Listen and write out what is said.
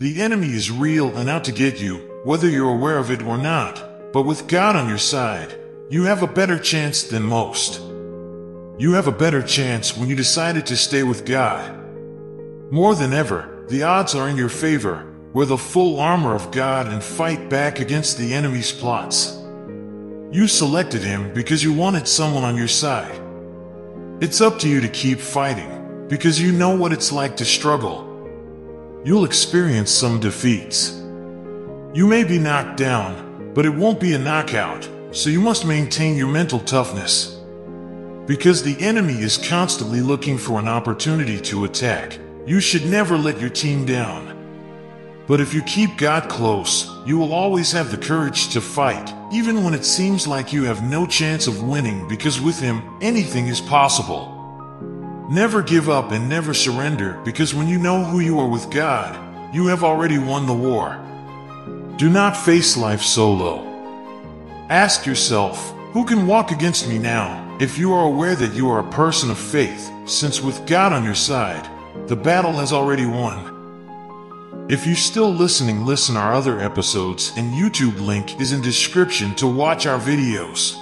The enemy is real and out to get you, whether you're aware of it or not. But with God on your side, you have a better chance than most. You have a better chance when you decided to stay with God. More than ever, the odds are in your favor. Wear the full armor of God and fight back against the enemy's plots. You selected him because you wanted someone on your side. It's up to you to keep fighting, because you know what it's like to struggle. You'll experience some defeats. You may be knocked down, but it won't be a knockout, so you must maintain your mental toughness. Because the enemy is constantly looking for an opportunity to attack, you should never let your team down. But if you keep God close, you will always have the courage to fight, even when it seems like you have no chance of winning because with Him, anything is possible. Never give up and never surrender because when you know who you are with God, you have already won the war. Do not face life solo. Ask yourself, who can walk against me now? If you are aware that you are a person of faith, since with God on your side, the battle has already won. If you're still listening, listen our other episodes and YouTube link is in description to watch our videos.